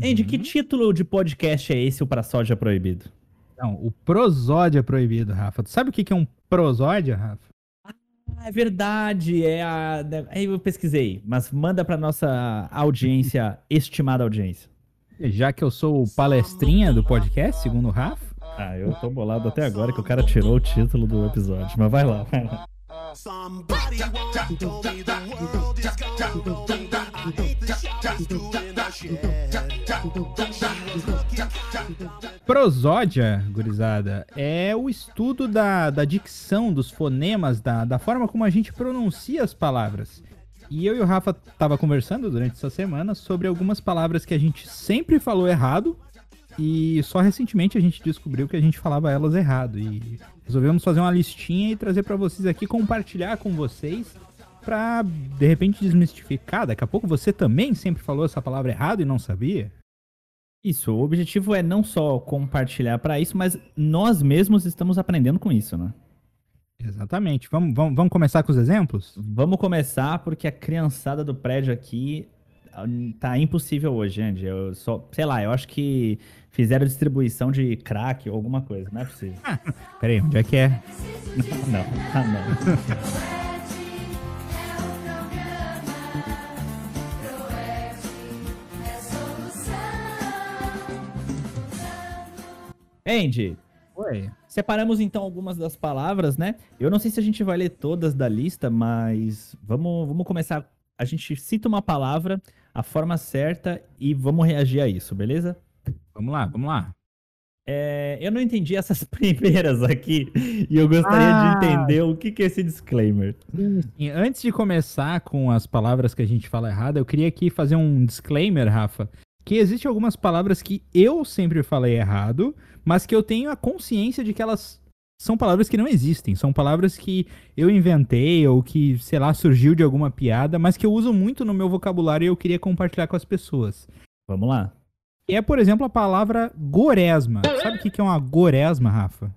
Andy, que título de podcast é esse, o Pra Soja Proibido? Não, o prosódia é proibido, Rafa. Tu sabe o que que é um prosódia, Rafa? Ah, é verdade, é a... Aí eu pesquisei, mas manda pra nossa audiência, estimada audiência. Já que eu sou o palestrinha do podcast, segundo o Rafa. Ah, eu tô bolado até agora que o cara tirou o título do episódio, mas vai lá, vai lá. Somebody once told me the world is cold. I hate the shots in the shed. Prosódia, gurizada, é o estudo da, da dicção, dos fonemas, da, da forma como a gente pronuncia as palavras. E eu e o Rafa tava conversando durante essa semana sobre algumas palavras que a gente sempre falou errado e só recentemente a gente descobriu que a gente falava elas errado e resolvemos fazer uma listinha e trazer pra vocês aqui, compartilhar com vocês pra de repente desmistificar. Daqui a pouco você também sempre falou essa palavra errado e não sabia. Isso, o objetivo é não só compartilhar pra isso, mas nós mesmos estamos aprendendo com isso, né? Exatamente. Vamos, vamos, vamos começar com os exemplos? Vamos começar porque a criançada do prédio aqui ah, tá impossível hoje, Andy. Eu só, sei lá, eu acho que fizeram distribuição de crack ou alguma coisa, não é possível. Peraí, onde é que é? não, ah, não. Andy, Oi. Separamos então algumas das palavras, né? Eu não sei se a gente vai ler todas da lista, mas vamos, vamos começar. A gente cita uma palavra, a forma certa e vamos reagir a isso, beleza? Vamos lá, vamos lá. É, eu não entendi essas primeiras aqui e eu gostaria Ah. de entender o que, que é esse disclaimer. E antes de começar com as palavras que a gente fala errado, eu queria aqui fazer um disclaimer, Rafa, que existem algumas palavras que eu sempre falei errado, mas que eu tenho a consciência de que elas são palavras que não existem, são palavras que eu inventei ou que, sei lá, surgiu de alguma piada, mas que eu uso muito no meu vocabulário e eu queria compartilhar com as pessoas. Vamos lá. E é, por exemplo, a palavra goresma. Sabe o que que é uma goresma, Rafa?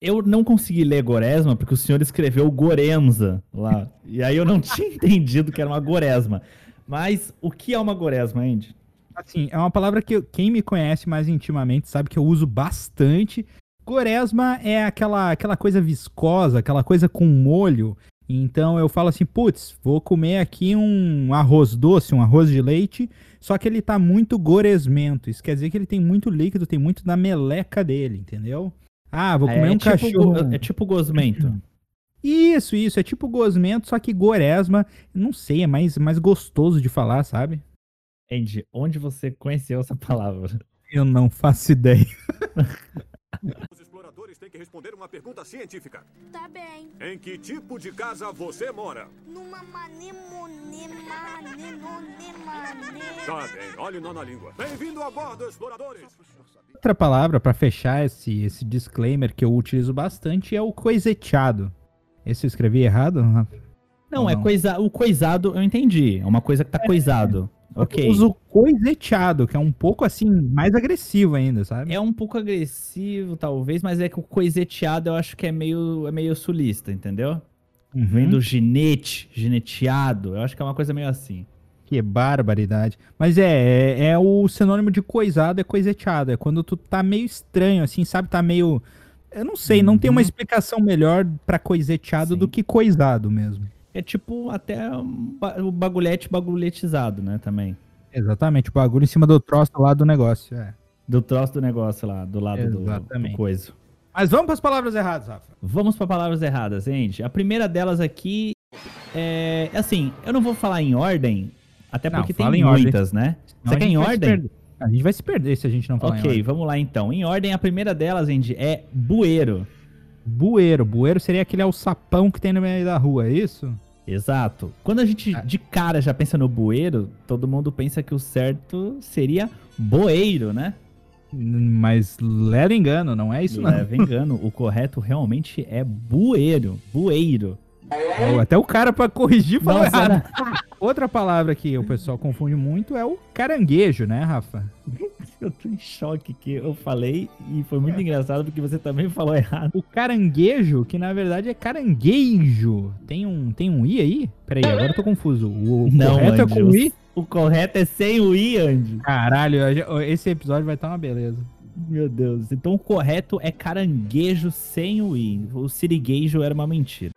Eu não consegui ler goresma porque o senhor escreveu gorenza lá. E aí eu não tinha entendido que era uma goresma. Mas o que é uma goresma, Andy? Assim, é uma palavra que quem me conhece mais intimamente sabe que eu uso bastante. Goresma é aquela, aquela coisa viscosa, aquela coisa com molho. Então eu falo assim, putz, vou comer aqui um arroz doce, um arroz de leite, só que ele tá muito goresmento. Isso quer dizer que ele tem muito líquido, tem muito da meleca dele, entendeu? Ah, vou comer é, um tipo, cachorro. go- é tipo gosmento. Isso, isso, é tipo gosmento, só que goresma, não sei, é mais, mais gostoso de falar, sabe? Andy, onde você conheceu essa palavra? Eu não faço ideia. Os exploradores têm que responder uma pergunta científica. Tá bem. Em que tipo de casa você mora? Numa manemonema, Tá bem, olhe nó na língua. Bem-vindo a bordo, exploradores! Outra palavra pra fechar esse, esse disclaimer que eu utilizo bastante é o coiseteado. Esse eu escrevi errado? Não, Ou é não? coisa, o coisado, eu entendi. É uma coisa que tá coisado. Ok. Eu uso coiseteado, que é um pouco assim, mais agressivo ainda, sabe? É um pouco agressivo, talvez, mas é que o coiseteado eu acho que é meio, é meio sulista, entendeu? Uhum. Vem do ginete, gineteado. Eu acho que é uma coisa meio assim. Que barbaridade. Mas é, é, é o sinônimo de coisado, é coiseteado. É quando tu tá meio estranho, assim, sabe? Tá meio. Eu não sei, não tem uma Uhum. explicação melhor pra coiseteado Sim. do que coisado mesmo. É tipo até um ba- o bagulhete bagulhetizado, né, também. Exatamente, o bagulho em cima do troço lá do negócio. É. Do troço do negócio lá, do lado do, Exatamente. do coisa. Mas vamos para as palavras erradas, Rafa. Vamos para palavras erradas, gente. A primeira delas aqui é assim, eu não vou falar em ordem, até Não, porque tem em ordem. muitas, né? Senão Você quer em ordem? perder. A gente vai se perder se a gente não falar em Ok, ordem. vamos lá então. Em ordem, a primeira delas, gente, é bueiro. Bueiro. Bueiro seria aquele alçapão que tem no meio da rua, é isso? Exato. Quando a gente Ah. de cara já pensa no bueiro, todo mundo pensa que o certo seria boeiro, né? Mas leva engano, não é isso não. Leva engano. O correto realmente é bueiro. Bueiro. Até o cara pra corrigir falou Nossa, errado. era- Outra palavra que o pessoal confunde muito é o caranguejo, né, Rafa? Eu tô em choque que eu falei e foi muito engraçado porque você também falou errado. O caranguejo, que na verdade é caranguejo. Tem um, tem um i aí? Peraí, agora eu tô confuso. O Não, correto é Andy, com o- i? O correto é sem o i, Andy. Caralho, esse episódio vai estar uma beleza. Meu Deus. Então o correto é caranguejo sem o i. O sirigueijo era uma mentira.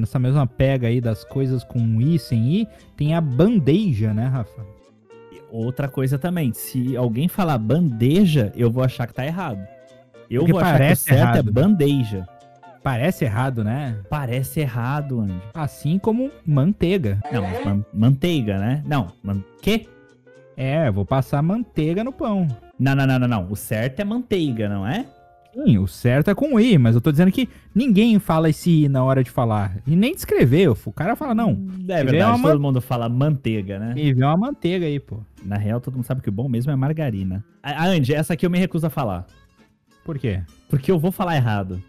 Nessa mesma pega aí das coisas com i sem i, tem a bandeja, né, Rafa? Outra coisa também, se alguém falar bandeja, eu vou achar que tá errado. Eu Porque vou achar que o certo errado. é bandeja. Parece errado, né? Parece errado, Andy. Assim como manteiga. Não, man- manteiga, né? Não, man quê? É, vou passar manteiga no pão. Não, não, não, não, não. O certo é manteiga, não é? Sim, o certo é com i, mas eu tô dizendo que ninguém fala esse i na hora de falar. E nem de escrever. O cara fala, não, É Ele verdade, é uma todo mundo fala manteiga, né? me vê uma manteiga aí, pô. Na real, todo mundo sabe que o bom mesmo é margarina. A, Andy, essa aqui eu me recuso a falar. Por quê? Porque eu vou falar errado.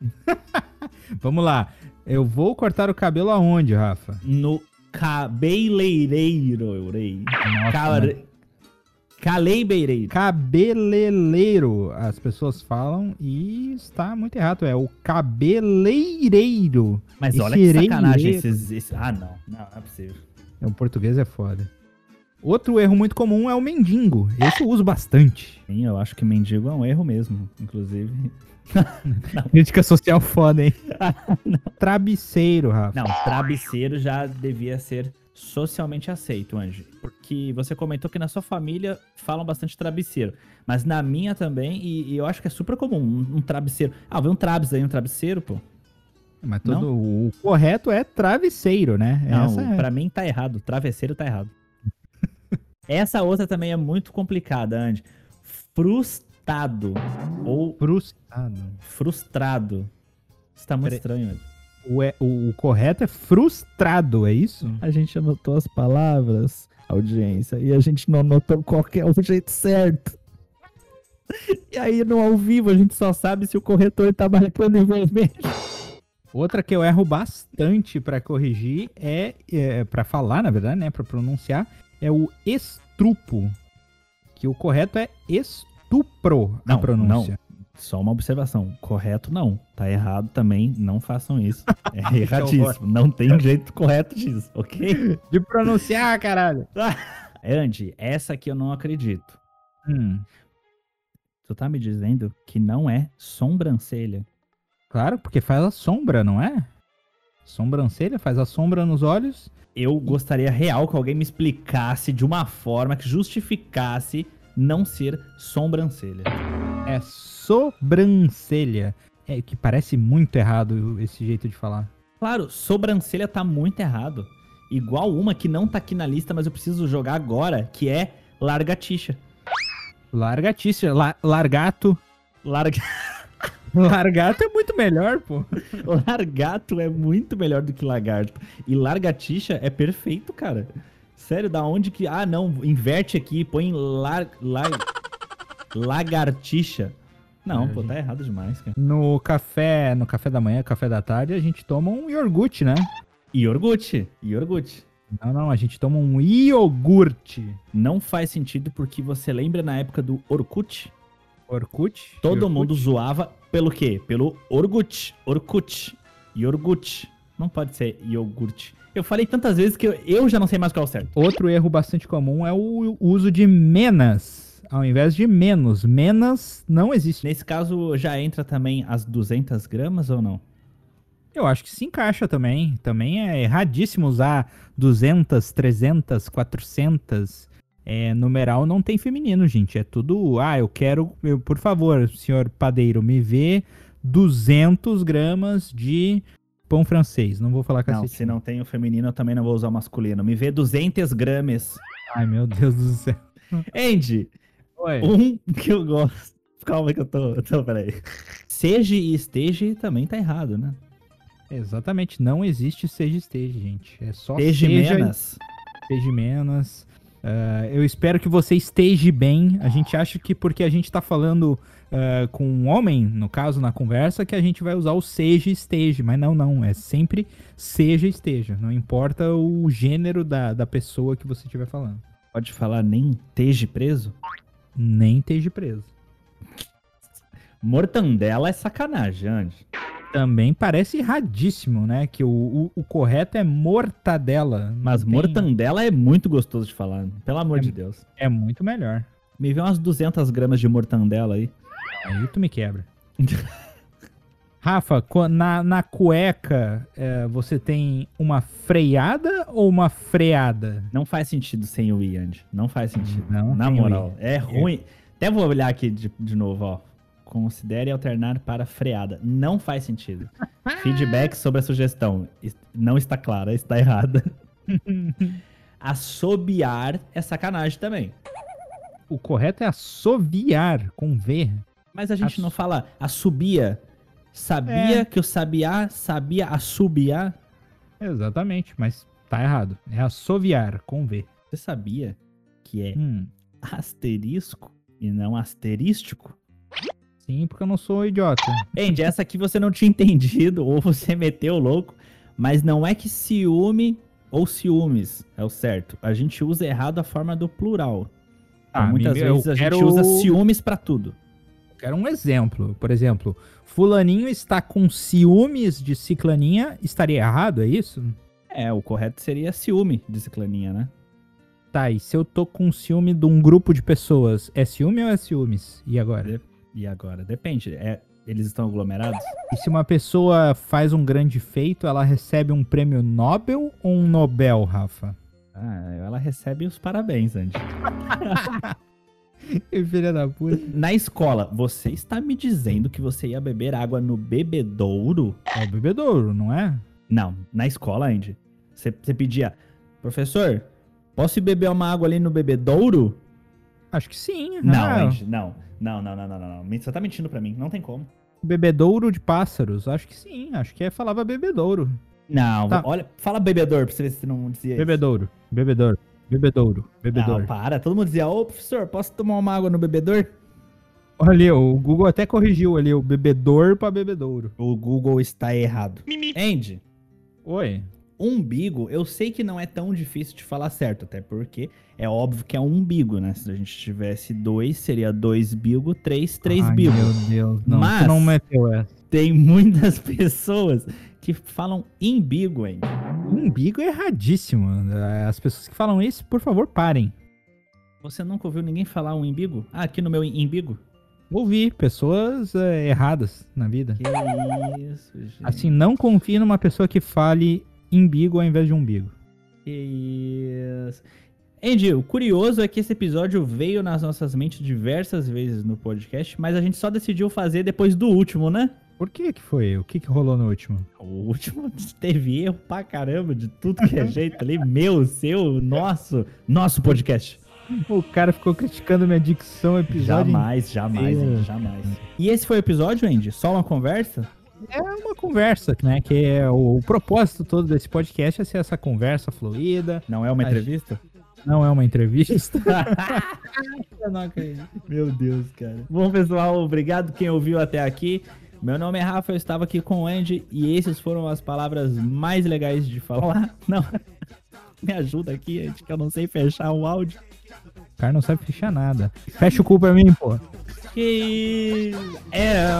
Vamos lá. Eu vou cortar o cabelo aonde, Rafa? No cabeleireiro, eu rei. Nossa, Car... né? Caleireireiro. Cabeleireiro, as pessoas falam e está muito errado. É o cabeleireiro. Mas Esse olha que sacanagem esses, esse- Ah, não. Não, não é possível. É, O português é foda. Outro erro muito comum é o mendigo. Esse eu uso bastante. Sim, eu acho que mendigo é um erro mesmo, inclusive. Crítica social foda, hein? Trabiceiro, Rafa. Não, travesseiro já devia ser socialmente aceito, Anjo. Porque você comentou que na sua família falam bastante travesseiro. Mas na minha também, e, e eu acho que é super comum, um, um travesseiro. Ah, vem um trabes aí, um travesseiro, pô. Mas todo, o correto é travesseiro, né? Não, Essa é. pra mim tá errado. Travesseiro tá errado. Essa outra também é muito complicada, Andy. Frustrado. Ou Frustrado. frustrado. Isso tá muito estranho, Andy. O, é- o- o correto é frustrado, é isso? A gente anotou as palavras, audiência, e a gente não anotou qual que é o jeito certo. E aí, no ao vivo, a gente só sabe se o corretor tá marcando em vermelho. Outra que eu erro bastante pra corrigir é, é para falar, na verdade, né, Pra pronunciar, é o estrupo, que o correto é estupro a Não, pronúncia. Só uma observação. Correto, não. Tá errado também. Não façam isso. É erradíssimo. Não tem jeito correto disso, ok? De pronunciar, caralho. Andy, essa aqui eu não acredito. Hum, Tu tá me dizendo que não é sobrancelha? claro, porque faz a sombra, não é? Sobrancelha faz a sombra nos olhos. Eu gostaria real que alguém me explicasse de uma forma que justificasse não ser sobrancelha. É sobrancelha. É que parece muito errado esse jeito de falar. Claro, sobrancelha tá muito errado. Igual uma que não tá aqui na lista, mas eu preciso jogar agora, que é largatixa. Largatiça, la, largato. Larga... Largato é muito melhor, pô. Largato é muito melhor do que lagarto. E largatixa é perfeito, cara. Sério, da onde que. Ah, não, inverte aqui, põe lar... lar... lagartixa. Não, É, pô, tá errado demais, cara. No café, no café da manhã, café da tarde, a gente toma um iogurte, né? Iogurte, iogurte. Não, não, a gente toma um iogurte. Não faz sentido porque você lembra na época do Orkut? Orkut? Todo Orkut? mundo zoava pelo quê? Pelo Orkut. Orkut. Iogurte. Não pode ser iogurte. Eu falei tantas vezes que eu, eu já não sei mais qual é o certo. Outro erro bastante comum é o uso de menas, ao invés de menos. Menas não existe. Nesse caso, já entra também as 200 gramas ou não? Eu acho que se encaixa também. Também é erradíssimo usar 200, 300, 400. É, numeral não tem feminino, gente. É tudo. Ah, eu quero. eu- por favor, senhor padeiro, me vê 200 gramas de pão francês. Não vou falar Não, cacete. se não tem o feminino, eu também não vou usar o masculino. Me vê 200 gramas. Ai, meu Deus do céu. Andy, Oi. um que eu gosto. Calma que eu tô. Eu tô peraí. Seja e esteja também tá errado, né? Exatamente, não existe seja esteja, gente. É só Esteja seja menos. esteja menos. Ah, eu espero que você esteja bem. A gente acha que porque a gente tá falando ah, com um homem, no caso, na conversa, que a gente vai usar o seja e esteja. Mas não, não. É sempre seja e esteja. Não importa o gênero da, da pessoa que você estiver falando. Pode falar nem esteja preso? Nem esteja preso. Mortandela é sacanagem, Andy. Também parece erradíssimo, né? Que o, o, o correto é mortadela. Mas tem- mortandela é muito gostoso de falar, pelo amor É- de Deus. É muito melhor. Me vê umas 200 gramas de mortandela aí. Aí tu me quebra. Rafa, na, na cueca, é, você tem uma freada ou uma freada? Não faz sentido sem o I, Andy. Não faz sentido. Não Na moral, é ruim. Até vou olhar aqui de, de novo, ó. Considere alternar para freada. Não faz sentido. Feedback sobre a sugestão. Es- Não está clara, está errada. Assobiar é sacanagem também. O correto é assoviar, com V. Mas a gente não fala assobia. Sabia É. que o sabiá sabia assobiar? Exatamente, mas tá errado. É assoviar, com V. Você sabia que é Hum, asterisco e não asterístico? sim, porque eu não sou idiota. Andy, essa aqui você não tinha entendido ou você meteu o louco, mas não é que ciúme ou ciúmes é o certo. A gente usa errado a forma do plural. Tá, Então, muitas vezes a gente quero- usa ciúmes pra tudo. Quero um exemplo. Por exemplo, fulaninho está com ciúmes de ciclaninha, estaria errado, é isso? É, o correto seria ciúme de ciclaninha, né? Tá, e se eu tô com ciúme de um grupo de pessoas, é ciúme ou é ciúmes? E agora? E agora? Depende. É, eles estão aglomerados? E se uma pessoa faz um grande feito, ela recebe um prêmio Nobel ou um Nobel, Rafa? Ah, ela recebe os parabéns, Andy. Filha da puta. Na escola, você está me dizendo que você ia beber água no bebedouro? É o bebedouro, não é? Não, na escola, Andy. Você, você pedia, professor, posso ir beber uma água ali no bebedouro? Acho que sim. Não, Ah, Andy, não. Não, não, não, não, não. Você tá mentindo pra mim, não tem como. Bebedouro de pássaros. Acho que sim. Acho que é, falava bebedouro. Não, Tá. olha, fala bebedouro pra você ver se você não dizia isso. Bebedouro. Bebedouro. Bebedouro. Não, Bebedouro. para. Todo mundo dizia, ô professor, posso tomar uma água no bebedouro? Olha ali, o Google até corrigiu ali o bebedor pra bebedouro. O Google está errado. Andy, Oi. umbigo, eu sei que não é tão difícil de falar certo, até porque é óbvio que é um umbigo, né? Se a gente tivesse dois, seria dois bigo, três, três Ai, bigo. Meu Deus, não. Mas- não meteu essa. Tem muitas pessoas que falam imbigo, hein? Umbigo é erradíssimo. As pessoas que falam isso, por favor, parem. Você nunca ouviu ninguém falar um imbigo? Ah, aqui no meu imbigo? Ouvi pessoas é, erradas na vida. Que isso, gente. Assim, não confie numa pessoa que fale imbigo ao invés de umbigo. Que isso. Andy, o curioso é que esse episódio veio nas nossas mentes diversas vezes no podcast, mas a gente só decidiu fazer depois do último, né? Por que que foi? O que que rolou no último? O último teve erro pra caramba, de tudo que é jeito ali. Meu, seu, nosso, nosso podcast. O cara ficou criticando minha dicção episódio. Jamais, jamais. Andy, jamais. E esse foi o episódio, Andy? Só uma conversa? É uma conversa, né? Que é o, o propósito todo desse podcast é ser essa conversa fluida. Não é uma entrevista? Não é uma entrevista. Meu Deus, cara. Bom, pessoal, obrigado quem ouviu até aqui. Meu nome é Rafa, eu estava aqui com o Andy e esses foram as palavras mais legais de falar. Não, me ajuda aqui, Andy, que eu não sei fechar o áudio. O cara não sabe fechar nada. Fecha o cu pra mim, pô. Que é...